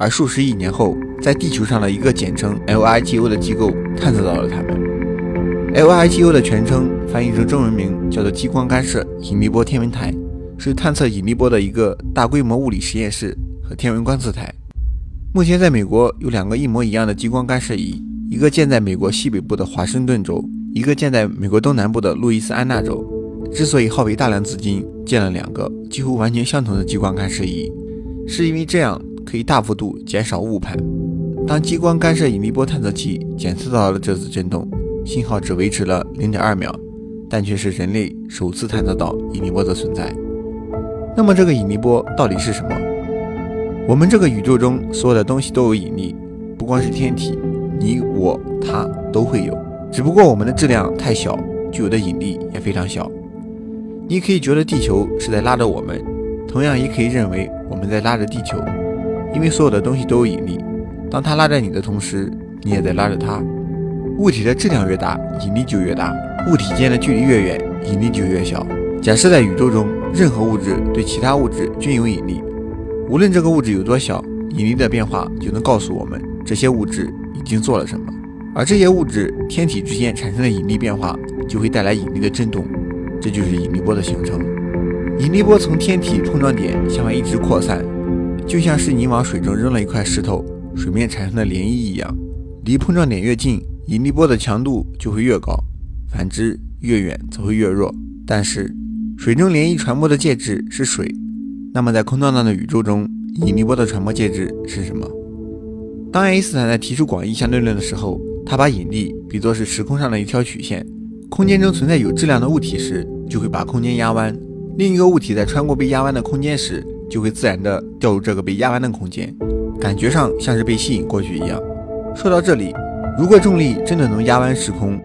而数十亿年后，在地球上的一个简称 LIGO 的机构探测到了它们。LIGO 的全称翻译成中文名叫做激光干涉引力波天文台，是探测引力波的一个大规模物理实验室和天文观测台。目前，在美国有两个一模一样的激光干涉仪，一个建在美国西北部的华盛顿州，一个建在美国东南部的路易斯安那州。之所以耗费大量资金建了两个几乎完全相同的激光干涉仪，是因为这样可以大幅度减少误判。当激光干涉引力波探测器检测到了这次震动，信号只维持了零点二秒，但却是人类首次探测到引力波的存在。那么，这个引力波到底是什么？我们这个宇宙中所有的东西都有引力，不光是天体，你我他都会有，只不过我们的质量太小，具有的引力也非常小。你可以觉得地球是在拉着我们，同样也可以认为我们在拉着地球，因为所有的东西都有引力。当它拉着你的同时，你也在拉着它。物体的质量越大，引力就越大；物体间的距离越远，引力就越小。假设在宇宙中，任何物质对其他物质均有引力，无论这个物质有多小，引力的变化就能告诉我们这些物质已经做了什么。而这些物质天体之间产生的引力变化，就会带来引力的震动。这就是引力波的形成。引力波从天体碰撞点向外一直扩散，就像是你往水中扔了一块石头，水面产生的涟漪一样。离碰撞点越近，引力波的强度就会越高；反之，越远则会越弱。但是，水中涟漪传播的介质是水，那么在空荡荡的宇宙中，引力波的传播介质是什么？当爱因斯坦在提出广义相对论的时候，他把引力比作是时空上的一条曲线。空间中存在有质量的物体时，就会把空间压弯；另一个物体在穿过被压弯的空间时，就会自然的掉入这个被压弯的空间，感觉上像是被吸引过去一样。说到这里，如果重力真的能压弯时空，